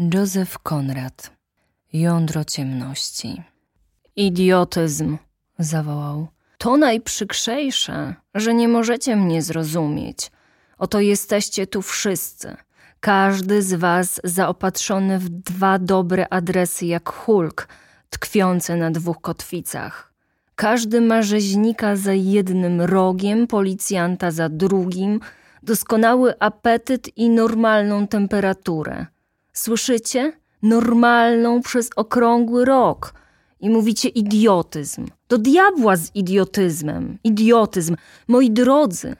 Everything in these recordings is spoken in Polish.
Józef Konrad Jądro ciemności Idiotyzm, zawołał. To najprzykrzejsze, że nie możecie mnie zrozumieć. Oto jesteście tu wszyscy. Każdy z was zaopatrzony w dwa dobre adresy jak Hulk, tkwiące na dwóch kotwicach. Każdy ma rzeźnika za jednym rogiem, policjanta za drugim, doskonały apetyt i normalną temperaturę. Słyszycie? Normalną przez okrągły rok. I mówicie idiotyzm. Do diabła z idiotyzmem. Idiotyzm. Moi drodzy,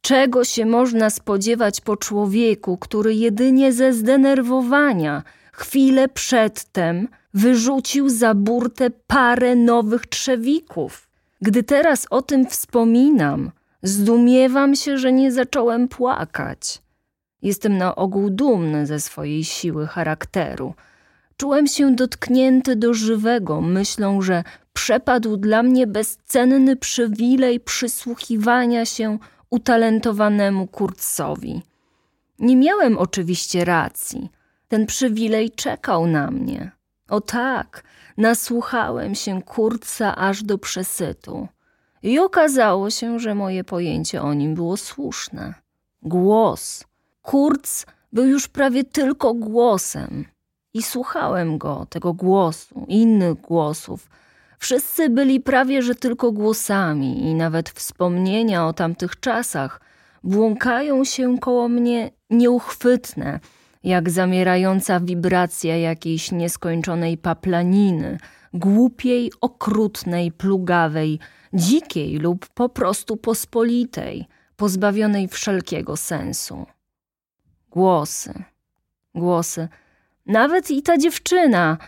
czego się można spodziewać po człowieku, który jedynie ze zdenerwowania chwilę przedtem wyrzucił za burtę parę nowych trzewików? Gdy teraz o tym wspominam, zdumiewam się, że nie zacząłem płakać. Jestem na ogół dumny ze swojej siły charakteru. Czułem się dotknięty do żywego myślą, że przepadł dla mnie bezcenny przywilej przysłuchiwania się utalentowanemu Kurtsowi. Nie miałem oczywiście racji. Ten przywilej czekał na mnie. O tak, nasłuchałem się Kurtsa aż do przesytu. I okazało się, że moje pojęcie o nim było słuszne. Głos. Kurz był już prawie tylko głosem. I słuchałem go, tego głosu, innych głosów. Wszyscy byli prawie że tylko głosami, i nawet wspomnienia o tamtych czasach błąkają się koło mnie nieuchwytne, jak zamierająca wibracja jakiejś nieskończonej paplaniny, głupiej, okrutnej, plugawej, dzikiej lub po prostu pospolitej, pozbawionej wszelkiego sensu. Głosy, głosy, nawet i ta dziewczyna.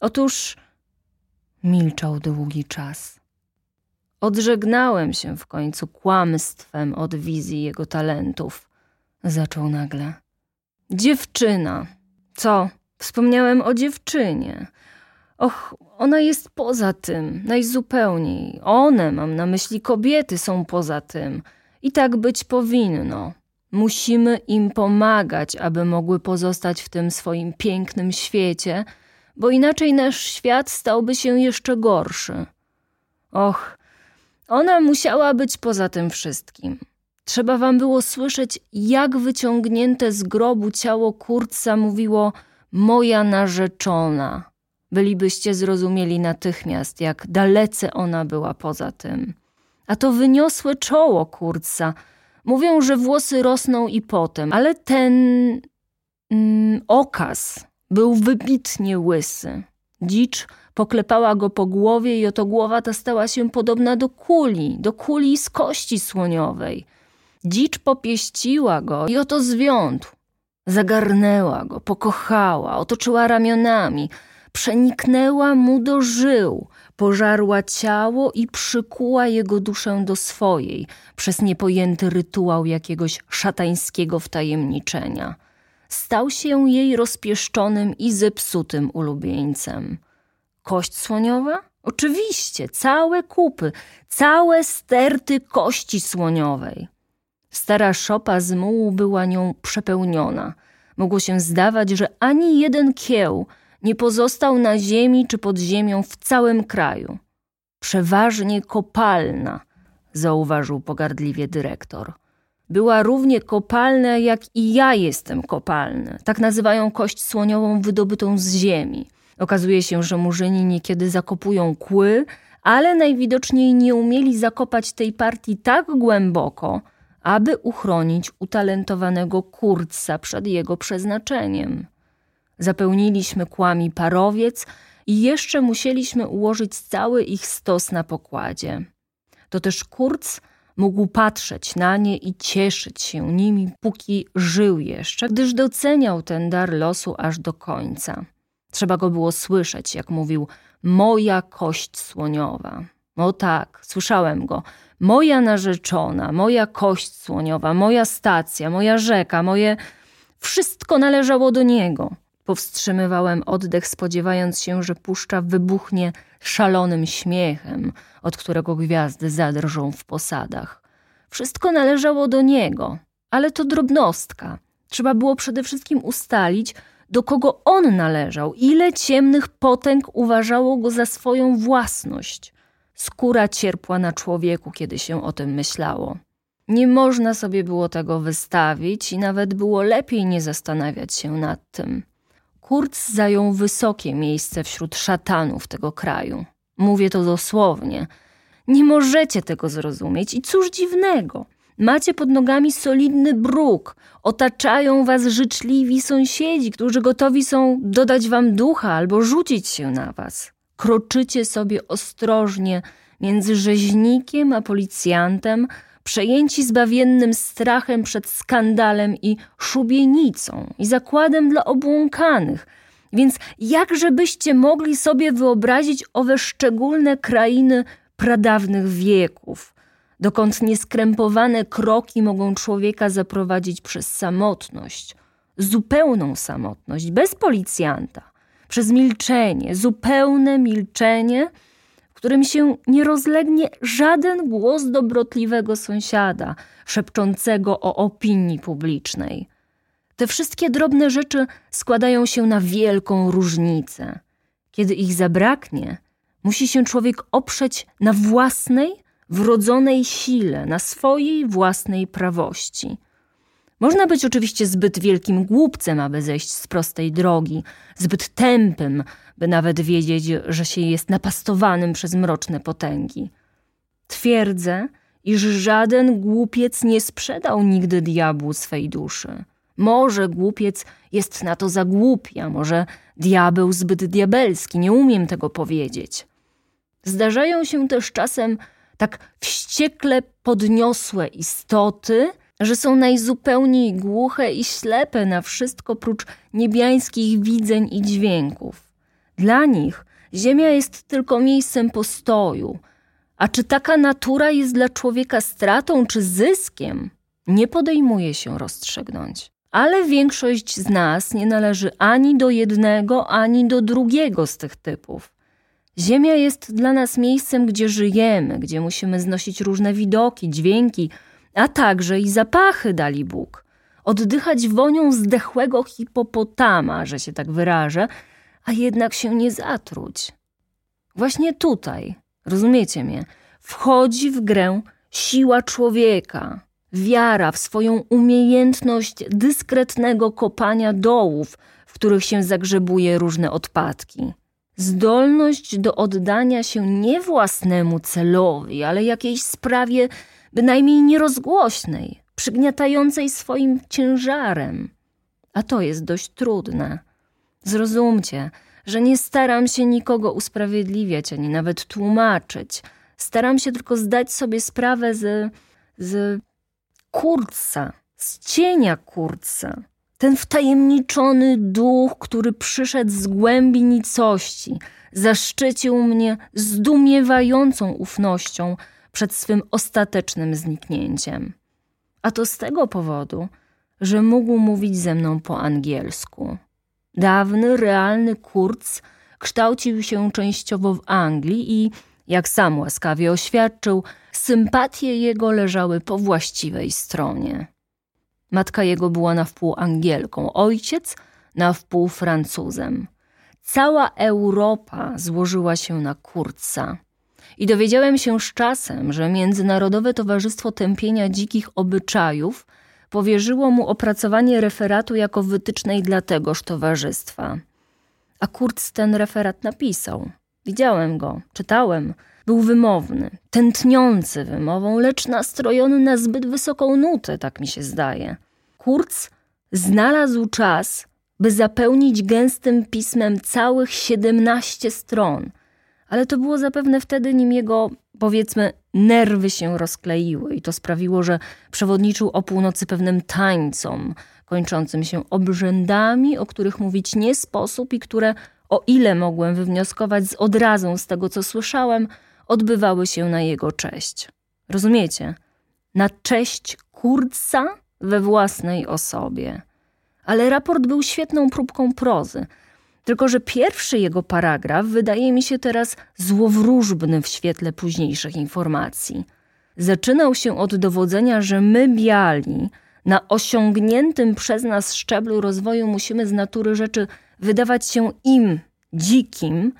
Otóż milczał długi czas. Odżegnałem się w końcu kłamstwem od wizji jego talentów. Zaczął nagle. Dziewczyna. Co? Wspomniałem o dziewczynie. Och, ona jest poza tym, najzupełniej. One, mam na myśli kobiety, są poza tym. I tak być powinno. Musimy im pomagać, aby mogły pozostać w tym swoim pięknym świecie, bo inaczej nasz świat stałby się jeszcze gorszy. Och, ona musiała być poza tym wszystkim. Trzeba wam było słyszeć, jak wyciągnięte z grobu ciało Kurca mówiło moja narzeczona. Bylibyście zrozumieli natychmiast, jak dalece ona była poza tym. A to wyniosłe czoło Kurca – Mówią, że włosy rosną i potem, ale ten mm, okaz był wybitnie łysy. Dzicz poklepała go po głowie i oto głowa ta stała się podobna do kuli, do kuli z kości słoniowej. Dzicz popieściła go i oto zwiątł. Zagarnęła go, pokochała, otoczyła ramionami, przeniknęła mu do żył, pożarła ciało i przykuła jego duszę do swojej przez niepojęty rytuał jakiegoś szatańskiego wtajemniczenia. Stał się jej rozpieszczonym i zepsutym ulubieńcem. Kość słoniowa? Oczywiście, całe kupy, całe sterty kości słoniowej. Stara szopa z mułu była nią przepełniona. Mogło się zdawać, że ani jeden kieł nie pozostał na ziemi czy pod ziemią w całym kraju. Przeważnie kopalna, zauważył pogardliwie dyrektor. Była równie kopalna, jak i ja jestem kopalny. Tak nazywają kość słoniową wydobytą z ziemi. Okazuje się, że murzyni niekiedy zakopują kły, ale najwidoczniej nie umieli zakopać tej partii tak głęboko, aby uchronić utalentowanego kurca przed jego przeznaczeniem. Zapełniliśmy kłami parowiec i jeszcze musieliśmy ułożyć cały ich stos na pokładzie. To też Kurz mógł patrzeć na nie i cieszyć się nimi, póki żył jeszcze, gdyż doceniał ten dar losu aż do końca. Trzeba go było słyszeć, jak mówił: Moja kość słoniowa. O tak, słyszałem go. Moja narzeczona, moja kość słoniowa, moja stacja, moja rzeka, moje. Wszystko należało do niego. Powstrzymywałem oddech, spodziewając się, że puszcza wybuchnie szalonym śmiechem, od którego gwiazdy zadrżą w posadach. Wszystko należało do niego, ale to drobnostka. Trzeba było przede wszystkim ustalić, do kogo on należał, ile ciemnych potęg uważało go za swoją własność. Skóra cierpła na człowieku, kiedy się o tym myślało. Nie można sobie było tego wystawić i nawet było lepiej nie zastanawiać się nad tym. Kurz zajął wysokie miejsce wśród szatanów tego kraju. Mówię to dosłownie. Nie możecie tego zrozumieć i cóż dziwnego. Macie pod nogami solidny bruk, otaczają was życzliwi sąsiedzi, którzy gotowi są dodać wam ducha albo rzucić się na was. Kroczycie sobie ostrożnie między rzeźnikiem a policjantem, przejęci zbawiennym strachem przed skandalem i szubienicą i zakładem dla obłąkanych. Więc jakże byście mogli sobie wyobrazić owe szczególne krainy pradawnych wieków, dokąd nieskrępowane kroki mogą człowieka zaprowadzić przez samotność, zupełną samotność, bez policjanta, przez milczenie, zupełne milczenie – którym się nie rozlegnie żaden głos dobrotliwego sąsiada, szepczącego o opinii publicznej. Te wszystkie drobne rzeczy składają się na wielką różnicę. Kiedy ich zabraknie, musi się człowiek oprzeć na własnej, wrodzonej sile, na swojej własnej prawości. Można być oczywiście zbyt wielkim głupcem, aby zejść z prostej drogi, zbyt tępym, by nawet wiedzieć, że się jest napastowanym przez mroczne potęgi. Twierdzę, iż żaden głupiec nie sprzedał nigdy diabłu swej duszy. Może głupiec jest na to za głupi, a może diabeł zbyt diabelski, nie umiem tego powiedzieć. Zdarzają się też czasem tak wściekle podniosłe istoty, że są najzupełniej głuche i ślepe na wszystko prócz niebiańskich widzeń i dźwięków. Dla nich Ziemia jest tylko miejscem postoju, a czy taka natura jest dla człowieka stratą czy zyskiem, nie podejmuje się rozstrzygnąć. Ale większość z nas nie należy ani do jednego, ani do drugiego z tych typów. Ziemia jest dla nas miejscem, gdzie żyjemy, gdzie musimy znosić różne widoki, dźwięki, a także i zapachy dali Bóg. Oddychać wonią zdechłego hipopotama, że się tak wyrażę, a jednak się nie zatruć. Właśnie tutaj, rozumiecie mnie, wchodzi w grę siła człowieka, wiara w swoją umiejętność dyskretnego kopania dołów, w których się zagrzebuje różne odpadki. Zdolność do oddania się nie własnemu celowi, ale jakiejś sprawie bynajmniej nierozgłośnej, przygniatającej swoim ciężarem. A to jest dość trudne. Zrozumcie, że nie staram się nikogo usprawiedliwiać ani nawet tłumaczyć. Staram się tylko zdać sobie sprawę z, z kurca, z cienia kurca. Ten wtajemniczony duch, który przyszedł z głębi nicości, zaszczycił mnie zdumiewającą ufnością przed swym ostatecznym zniknięciem. A to z tego powodu, że mógł mówić ze mną po angielsku. Dawny, realny Kurz kształcił się częściowo w Anglii i, jak sam łaskawie oświadczył, sympatie jego leżały po właściwej stronie. Matka jego była na wpół Angielką, ojciec na wpół Francuzem. Cała Europa złożyła się na Kurca. I dowiedziałem się z czasem, że Międzynarodowe Towarzystwo Tępienia Dzikich Obyczajów powierzyło mu opracowanie referatu jako wytycznej dla tegoż towarzystwa. A Kurz ten referat napisał. Widziałem go, czytałem. Był wymowny, tętniący wymową, lecz nastrojony na zbyt wysoką nutę, tak mi się zdaje. Kurz znalazł czas, by zapełnić gęstym pismem całych siedemnaście stron, ale to było zapewne wtedy, nim jego powiedzmy, nerwy się rozkleiły i to sprawiło, że przewodniczył o północy pewnym tańcom, kończącym się obrzędami, o których mówić nie sposób i które, o ile mogłem wywnioskować z odrazą z tego, co słyszałem, odbywały się na jego cześć. Rozumiecie? Na cześć Kurca we własnej osobie. Ale raport był świetną próbką prozy – tylko, że pierwszy jego paragraf wydaje mi się teraz złowróżbny w świetle późniejszych informacji. Zaczynał się od dowodzenia, że my, biali, Na osiągniętym przez nas szczeblu rozwoju musimy z natury rzeczy wydawać się im, dzikim,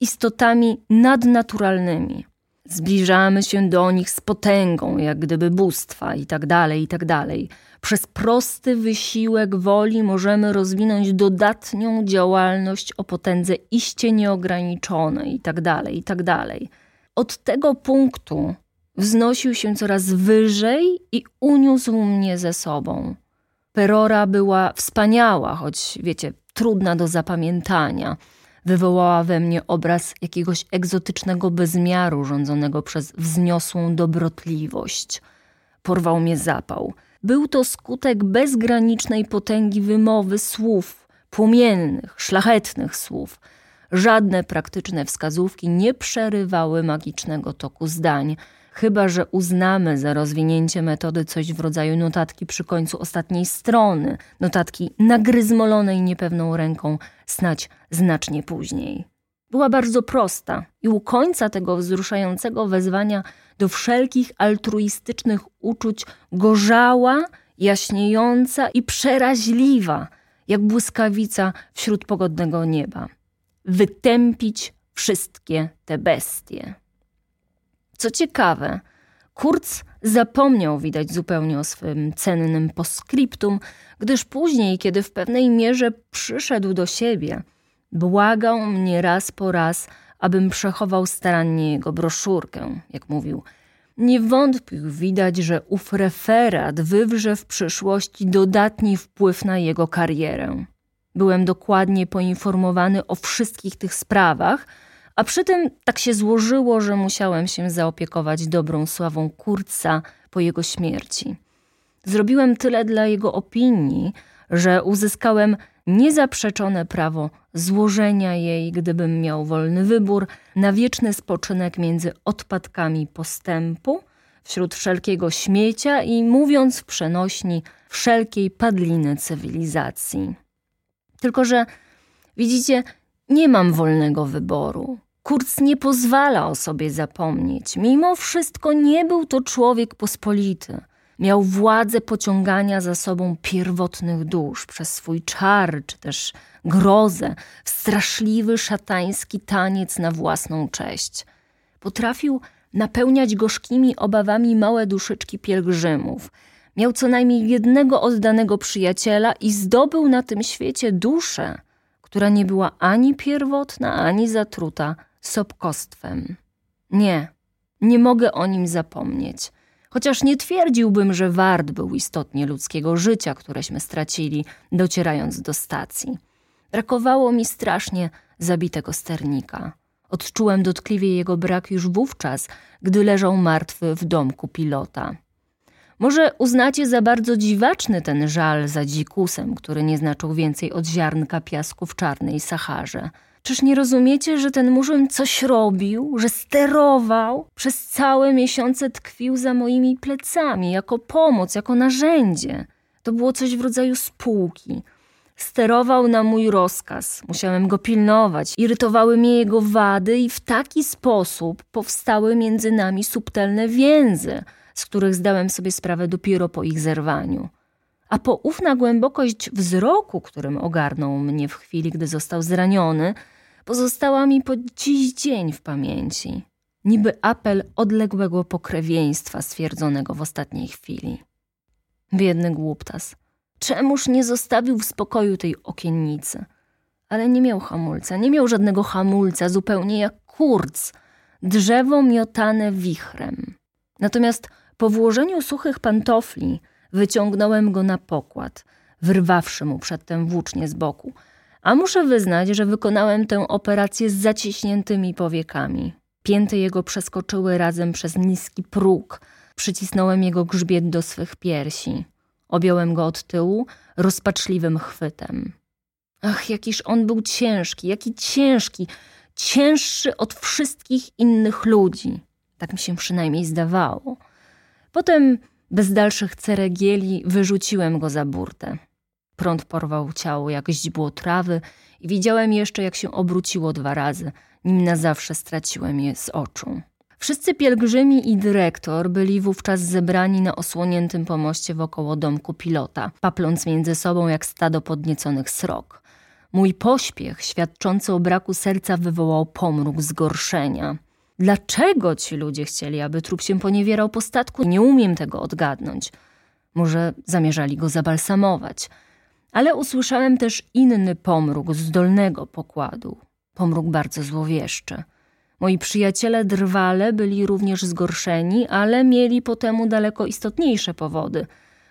istotami nadnaturalnymi. Zbliżamy się do nich z potęgą, jak gdyby bóstwa i tak dalej, i tak dalej. Przez prosty wysiłek woli możemy rozwinąć dodatnią działalność o potędze iście nieograniczonej i tak dalej, i tak dalej. Od tego punktu wznosił się coraz wyżej i uniósł mnie ze sobą. Perora była wspaniała, choć wiecie, trudna do zapamiętania. Wywołała we mnie obraz jakiegoś egzotycznego bezmiaru rządzonego przez wzniosłą dobrotliwość. Porwał mnie zapał. Był to skutek bezgranicznej potęgi wymowy słów, płomiennych, szlachetnych słów. Żadne praktyczne wskazówki nie przerywały magicznego toku zdań, chyba że uznamy za rozwinięcie metody coś w rodzaju notatki przy końcu ostatniej strony, notatki nagryzmolonej niepewną ręką, snać znacznie później. Była bardzo prosta i u końca tego wzruszającego wezwania do wszelkich altruistycznych uczuć gorzała, jaśniejąca i przeraźliwa, jak błyskawica wśród pogodnego nieba. Wytępić wszystkie te bestie. Co ciekawe, Kurz zapomniał widać zupełnie o swym cennym postscriptum, gdyż później, kiedy w pewnej mierze przyszedł do siebie, błagał mnie raz po raz, abym przechował starannie jego broszurkę, jak mówił. Nie wątpił widać, że ów referat wywrze w przyszłości dodatni wpływ na jego karierę. Byłem dokładnie poinformowany o wszystkich tych sprawach, a przy tym tak się złożyło, że musiałem się zaopiekować dobrą sławą Kurca po jego śmierci. Zrobiłem tyle dla jego opinii, że uzyskałem niezaprzeczone prawo złożenia jej, gdybym miał wolny wybór, na wieczny spoczynek między odpadkami postępu, wśród wszelkiego śmiecia i mówiąc w przenośni wszelkiej padliny cywilizacji. Tylko, że widzicie, nie mam wolnego wyboru. Kurz nie pozwala o sobie zapomnieć. Mimo wszystko nie był to człowiek pospolity. Miał władzę pociągania za sobą pierwotnych dusz przez swój czar, czy też grozę, straszliwy szatański taniec na własną cześć. Potrafił napełniać gorzkimi obawami małe duszyczki pielgrzymów. Miał co najmniej jednego oddanego przyjaciela i zdobył na tym świecie duszę, która nie była ani pierwotna, ani zatruta sobkostwem. Nie, nie mogę o nim zapomnieć. Chociaż nie twierdziłbym, że wart był istotnie ludzkiego życia, któreśmy stracili, docierając do stacji. Brakowało mi strasznie zabitego sternika. Odczułem dotkliwie jego brak już wówczas, gdy leżał martwy w domku pilota. Może uznacie za bardzo dziwaczny ten żal za dzikusem, który nie znaczył więcej od ziarnka piasku w czarnej Saharze – Czyż nie rozumiecie, że ten murzyn coś robił, że sterował? Przez całe miesiące tkwił za moimi plecami, jako pomoc, jako narzędzie. To było coś w rodzaju spółki. Sterował na mój rozkaz, musiałem go pilnować, irytowały mnie jego wady i w taki sposób powstały między nami subtelne więzy, z których zdałem sobie sprawę dopiero po ich zerwaniu a poufna głębokość wzroku, którym ogarnął mnie w chwili, gdy został zraniony, pozostała mi po dziś dzień w pamięci, niby apel odległego pokrewieństwa stwierdzonego w ostatniej chwili. Biedny głuptas. Czemuż nie zostawił w spokoju tej okiennicy? Ale nie miał hamulca, nie miał żadnego hamulca, zupełnie jak kurc, drzewo miotane wichrem. Natomiast po włożeniu suchych pantofli Wyciągnąłem go na pokład, wyrwawszy mu przedtem włócznie z boku. A muszę wyznać, że wykonałem tę operację z zaciśniętymi powiekami. Pięty jego przeskoczyły razem przez niski próg. Przycisnąłem jego grzbiet do swych piersi. Objąłem go od tyłu rozpaczliwym chwytem. Ach, jakiż on był ciężki, jaki ciężki, cięższy od wszystkich innych ludzi. Tak mi się przynajmniej zdawało. Potem bez dalszych ceregieli wyrzuciłem go za burtę. Prąd porwał ciało jak źdźbło trawy i widziałem jeszcze, jak się obróciło dwa razy, nim na zawsze straciłem je z oczu. Wszyscy pielgrzymi i dyrektor byli wówczas zebrani na osłoniętym pomoście wokoło domku pilota, papląc między sobą jak stado podnieconych srok. Mój pośpiech, świadczący o braku serca, wywołał pomruk zgorszenia. Dlaczego ci ludzie chcieli, aby trup się poniewierał po statku? Nie umiem tego odgadnąć. Może zamierzali go zabalsamować. Ale usłyszałem też inny pomruk z dolnego pokładu. Pomruk bardzo złowieszczy. Moi przyjaciele drwale byli również zgorszeni, ale mieli po temu daleko istotniejsze powody.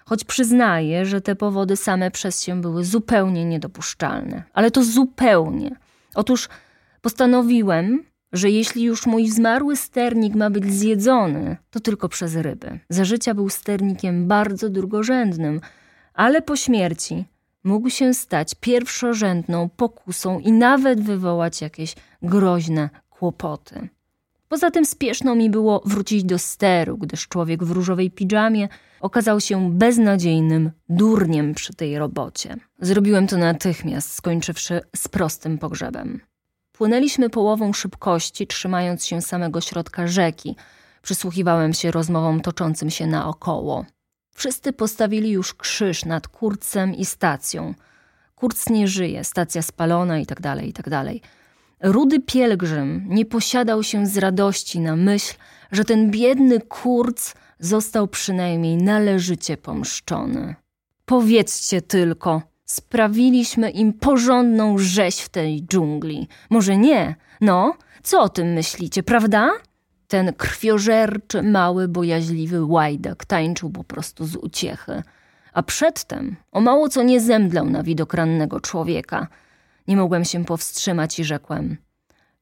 Choć przyznaję, że te powody same przez się były zupełnie niedopuszczalne. Ale to zupełnie. Otóż postanowiłem, że jeśli już mój zmarły sternik ma być zjedzony, to tylko przez ryby. Za życia był sternikiem bardzo drugorzędnym, ale po śmierci mógł się stać pierwszorzędną pokusą i nawet wywołać jakieś groźne kłopoty. Poza tym spieszno mi było wrócić do steru, gdyż człowiek w różowej piżamie okazał się beznadziejnym durniem przy tej robocie. Zrobiłem to natychmiast, skończywszy z prostym pogrzebem. Płynęliśmy połową szybkości, trzymając się samego środka rzeki. Przysłuchiwałem się rozmowom toczącym się naokoło. Wszyscy postawili już krzyż nad kurcem i stacją. Kurc nie żyje, stacja spalona i tak dalej, i tak. Rudy pielgrzym nie posiadał się z radości na myśl, że ten biedny kurc został przynajmniej należycie pomszczony. Powiedzcie tylko, sprawiliśmy im porządną rzeź w tej dżungli. Może nie? No, co o tym myślicie, prawda? Ten krwiożerczy, mały, bojaźliwy łajdak tańczył po prostu z uciechy. A przedtem o mało co nie zemdlał na widok rannego człowieka. Nie mogłem się powstrzymać i rzekłem.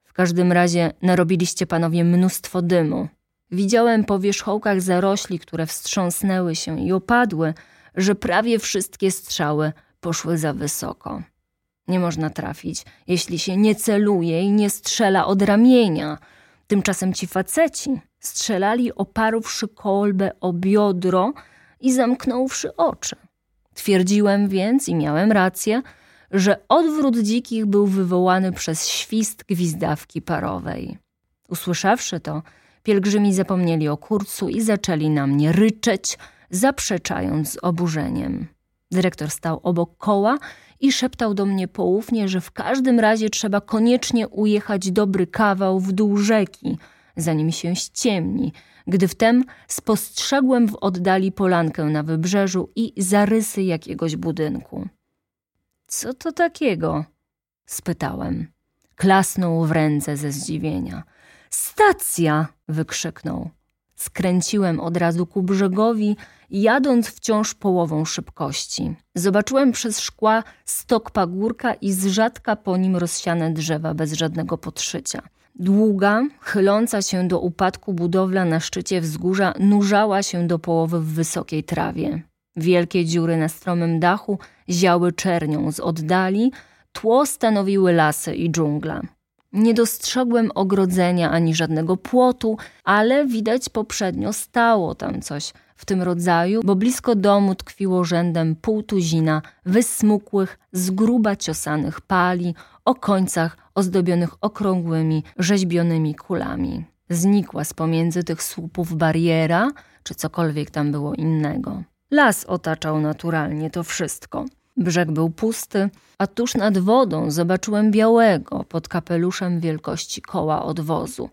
W każdym razie narobiliście panowie mnóstwo dymu. Widziałem po wierzchołkach zarośli, które wstrząsnęły się i opadły, że prawie wszystkie strzały poszły za wysoko. Nie można trafić, jeśli się nie celuje i nie strzela od ramienia – Tymczasem ci faceci strzelali oparłszy kolbę o biodro i zamknąwszy oczy. Twierdziłem więc i miałem rację, że odwrót dzikich był wywołany przez świst gwizdawki parowej. Usłyszawszy to, pielgrzymi zapomnieli o kurcu i zaczęli na mnie ryczeć, zaprzeczając z oburzeniem. Dyrektor stał obok koła i szeptał do mnie poufnie, że w każdym razie trzeba koniecznie ujechać dobry kawał w dół rzeki, zanim się ściemni, gdy wtem spostrzegłem w oddali polankę na wybrzeżu i zarysy jakiegoś budynku. Co to takiego? spytałem. Klasnął w ręce ze zdziwienia. Stacja! wykrzyknął. Skręciłem od razu ku brzegowi, jadąc wciąż połową szybkości. Zobaczyłem przez szkła stok pagórka i z rzadka po nim rozsiane drzewa bez żadnego podszycia. Długa, chyląca się do upadku budowla na szczycie wzgórza nurzała się do połowy w wysokiej trawie. Wielkie dziury na stromym dachu ziały czernią z oddali, tło stanowiły lasy i dżungla. Nie dostrzegłem ogrodzenia ani żadnego płotu, ale widać poprzednio stało tam coś w tym rodzaju, bo blisko domu tkwiło rzędem półtuzina wysmukłych, z gruba ciosanych pali o końcach ozdobionych okrągłymi, rzeźbionymi kulami. Znikła z pomiędzy tych słupów bariera, czy cokolwiek tam było innego. Las otaczał naturalnie to wszystko. Brzeg był pusty, a tuż nad wodą zobaczyłem białego pod kapeluszem wielkości koła odwozu.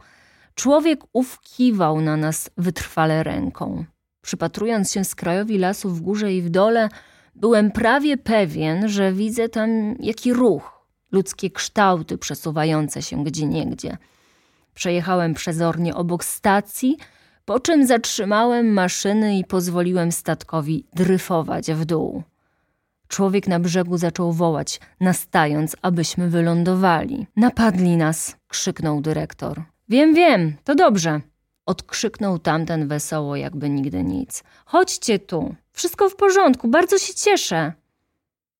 Człowiek ów kiwał na nas wytrwale ręką. Przypatrując się skrajowi lasu w górze i w dole, byłem prawie pewien, że widzę tam jaki ruch, ludzkie kształty przesuwające się gdzieniegdzie. Przejechałem przezornie obok stacji, po czym zatrzymałem maszyny i pozwoliłem statkowi dryfować w dół. Człowiek na brzegu zaczął wołać, nastając, abyśmy wylądowali. Napadli nas, krzyknął dyrektor. Wiem, wiem, to dobrze. Odkrzyknął tamten wesoło, jakby nigdy nic. Chodźcie tu, wszystko w porządku, bardzo się cieszę.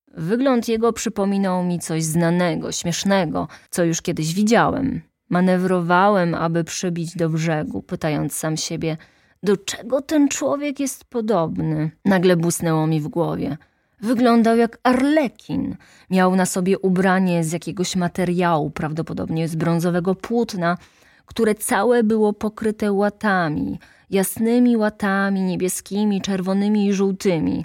Wygląd jego przypominał mi coś znanego, śmiesznego, co już kiedyś widziałem. Manewrowałem, aby przybić do brzegu, pytając sam siebie, do czego ten człowiek jest podobny. Nagle busnęło mi w głowie – Wyglądał jak arlekin. Miał na sobie ubranie z jakiegoś materiału, prawdopodobnie z brązowego płótna, które całe było pokryte łatami, jasnymi łatami, niebieskimi, czerwonymi i żółtymi.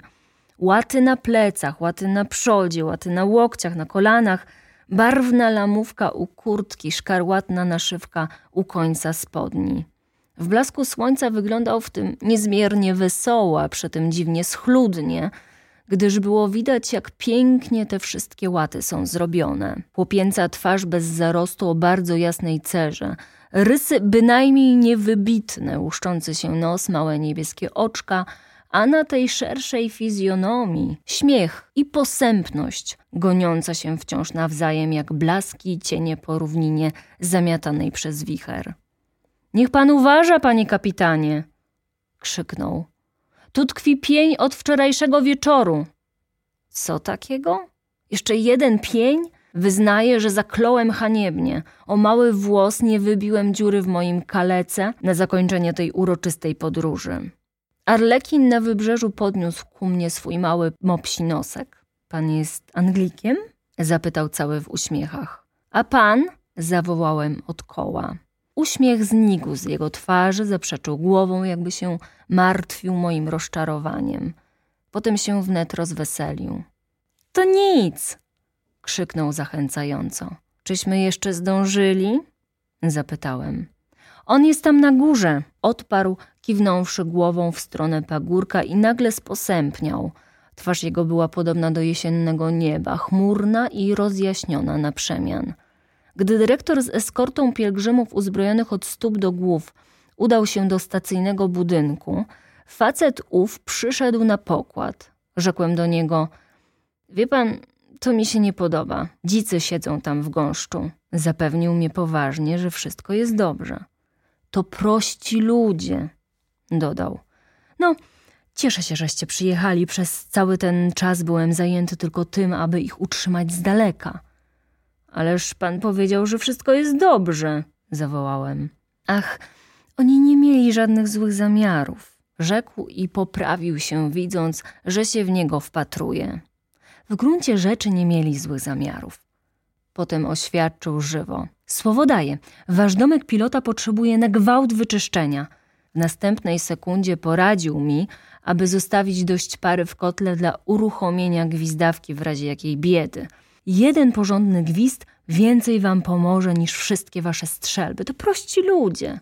Łaty na plecach, łaty na przodzie, łaty na łokciach, na kolanach, barwna lamówka u kurtki, szkarłatna naszywka u końca spodni. W blasku słońca wyglądał w tym niezmiernie wesoło, a przy tym dziwnie schludnie, gdyż było widać, jak pięknie te wszystkie łaty są zrobione. Chłopięca twarz bez zarostu o bardzo jasnej cerze, rysy bynajmniej niewybitne, łuszczący się nos, małe niebieskie oczka, a na tej szerszej fizjonomii śmiech i posępność, goniąca się wciąż nawzajem jak blaski i cienie po równinie zamiatanej przez wicher. Niech pan uważa, panie kapitanie! krzyknął. Tu tkwi pień od wczorajszego wieczoru. Co takiego? Jeszcze jeden pień? Wyznaję, że zakląłem haniebnie. O mały włos nie wybiłem dziury w moim kalece na zakończenie tej uroczystej podróży. Arlekin na wybrzeżu podniósł ku mnie swój mały mopsi nosek. Pan jest Anglikiem? Zapytał cały w uśmiechach. A pan? Zawołałem od koła. Uśmiech znikł z jego twarzy, zaprzeczył głową, jakby się martwił moim rozczarowaniem. Potem się wnet rozweselił. To nic! krzyknął zachęcająco. Czyśmy jeszcze zdążyli? zapytałem. On jest tam na górze, odparł, kiwnąwszy głową w stronę pagórka i nagle sposępniał. Twarz jego była podobna do jesiennego nieba, chmurna i rozjaśniona na przemian. Gdy dyrektor z eskortą pielgrzymów uzbrojonych od stóp do głów udał się do stacyjnego budynku, facet ów przyszedł na pokład. Rzekłem do niego: Wie pan, to mi się nie podoba. Dzicy siedzą tam w gąszczu. Zapewnił mnie poważnie, że wszystko jest dobrze. To prości ludzie, dodał. No, cieszę się, żeście przyjechali. Przez cały ten czas byłem zajęty tylko tym, aby ich utrzymać z daleka. Ależ pan powiedział, że wszystko jest dobrze, zawołałem. Ach, oni nie mieli żadnych złych zamiarów, rzekł i poprawił się, widząc, że się w niego wpatruje. W gruncie rzeczy nie mieli złych zamiarów. Potem oświadczył żywo. Słowo daję, wasz domek pilota potrzebuje na gwałt wyczyszczenia. W następnej sekundzie poradził mi, aby zostawić dość pary w kotle dla uruchomienia gwizdawki w razie jakiej biedy – Jeden porządny gwizd więcej wam pomoże niż wszystkie wasze strzelby. To prości ludzie,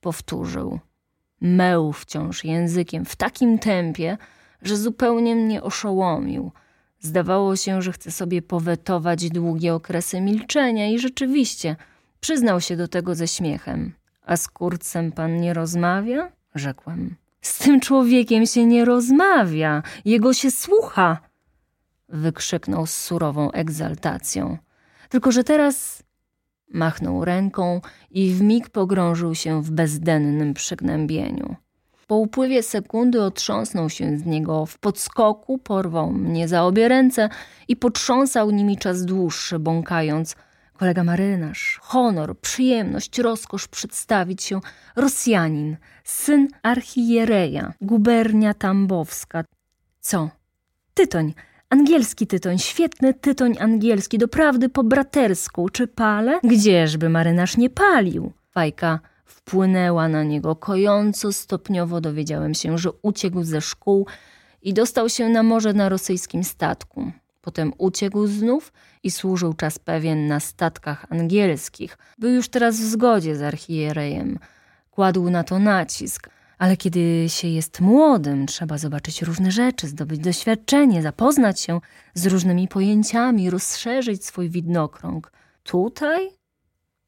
powtórzył. Meł wciąż językiem w takim tempie, że zupełnie mnie oszołomił. Zdawało się, że chce sobie powetować długie okresy milczenia i rzeczywiście przyznał się do tego ze śmiechem. A z kurcem pan nie rozmawia? Rzekłem. Z tym człowiekiem się nie rozmawia, jego się słucha wykrzyknął z surową egzaltacją. Tylko, że teraz machnął ręką i w mig pogrążył się w bezdennym przygnębieniu. Po upływie sekundy otrząsnął się z niego w podskoku, porwał mnie za obie ręce i potrząsał nimi czas dłuższy, bąkając kolega marynarz, honor, przyjemność, rozkosz przedstawić się Rosjanin, syn archiereja, gubernia tambowska. Co? Tytoń, Angielski tytoń, świetny tytoń angielski, doprawdy po bratersku. Czy palę? Gdzieżby marynarz nie palił? Fajka wpłynęła na niego kojąco, stopniowo dowiedziałem się, że uciekł ze szkół i dostał się na morze na rosyjskim statku. Potem uciekł znów i służył czas pewien na statkach angielskich. Był już teraz w zgodzie z archierejem. Kładł na to nacisk – ale kiedy się jest młodym, trzeba zobaczyć różne rzeczy, zdobyć doświadczenie, zapoznać się z różnymi pojęciami, rozszerzyć swój widnokrąg. Tutaj?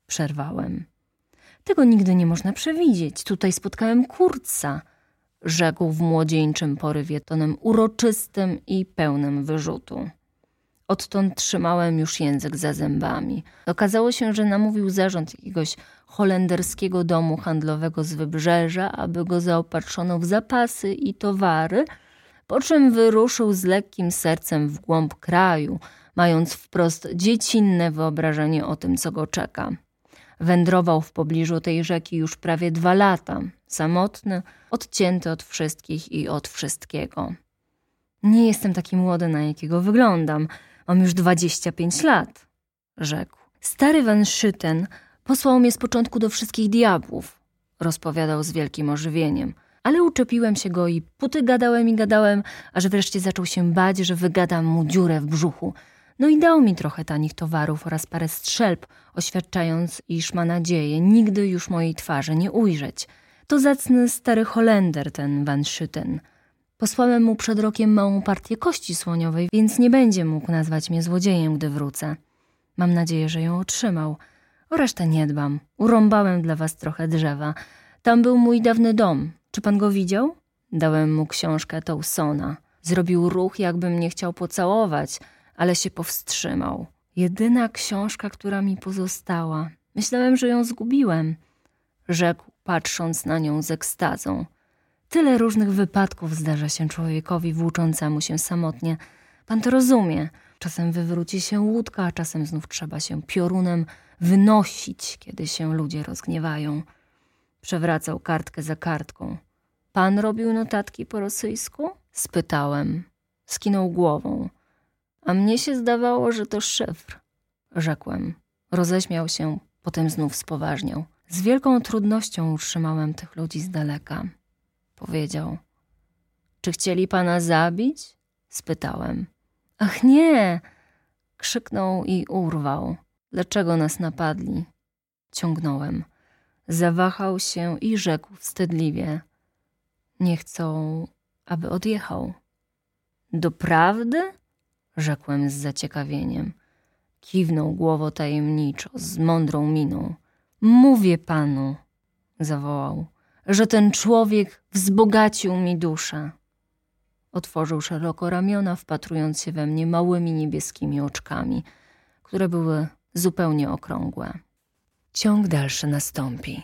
Przerwałem. Tego nigdy nie można przewidzieć. Tutaj spotkałem kurca, rzekł w młodzieńczym porywie tonem uroczystym i pełnym wyrzutu. Odtąd trzymałem już język za zębami. Okazało się, że namówił zarząd jakiegoś holenderskiego domu handlowego z wybrzeża, aby go zaopatrzono w zapasy i towary, po czym wyruszył z lekkim sercem w głąb kraju, mając wprost dziecinne wyobrażenie o tym, co go czeka. Wędrował w pobliżu tej rzeki już prawie dwa lata, samotny, odcięty od wszystkich i od wszystkiego. Nie jestem taki młody, na jakiego wyglądam – Mam już dwadzieścia pięć lat, rzekł. Stary Van Szyten Posłał mnie z początku do wszystkich diabłów, rozpowiadał z wielkim ożywieniem. Ale uczepiłem się go i puty gadałem i gadałem, aż wreszcie zaczął się bać, że wygadam mu dziurę w brzuchu. No i dał mi trochę tanich towarów oraz parę strzelb, oświadczając, iż ma nadzieję nigdy już mojej twarzy nie ujrzeć. To zacny stary Holender, ten Van Schütten. Posłałem mu przed rokiem małą partię kości słoniowej, więc nie będzie mógł nazwać mnie złodziejem, gdy wrócę. Mam nadzieję, że ją otrzymał. O resztę nie dbam. Urąbałem dla was trochę drzewa. Tam był mój dawny dom. Czy pan go widział? Dałem mu książkę Towsona. Zrobił ruch, jakby mnie chciał pocałować, ale się powstrzymał. Jedyna książka, która mi pozostała. Myślałem, że ją zgubiłem. Rzekł, patrząc na nią z ekstazą. Tyle różnych wypadków zdarza się człowiekowi włóczącemu się samotnie. Pan to rozumie. Czasem wywróci się łódka, a czasem znów trzeba się piorunem wynosić, kiedy się ludzie rozgniewają. Przewracał kartkę za kartką. Pan robił notatki po rosyjsku? Spytałem. Skinął głową. A mnie się zdawało, że to szyfr. Rzekłem. Roześmiał się, potem znów spoważniał. Z wielką trudnością utrzymałem tych ludzi z daleka. Powiedział. Czy chcieli pana zabić? Spytałem. Ach nie! Krzyknął i urwał. Dlaczego nas napadli? Ciągnąłem. Zawahał się i rzekł wstydliwie. Nie chcą, aby odjechał. Doprawdy? Rzekłem z zaciekawieniem. Kiwnął głową tajemniczo, z mądrą miną. Mówię panu, zawołał, że ten człowiek wzbogacił mi duszę. Otworzył szeroko ramiona, wpatrując się we mnie małymi niebieskimi oczkami, które były zupełnie okrągłe. Ciąg dalszy nastąpi.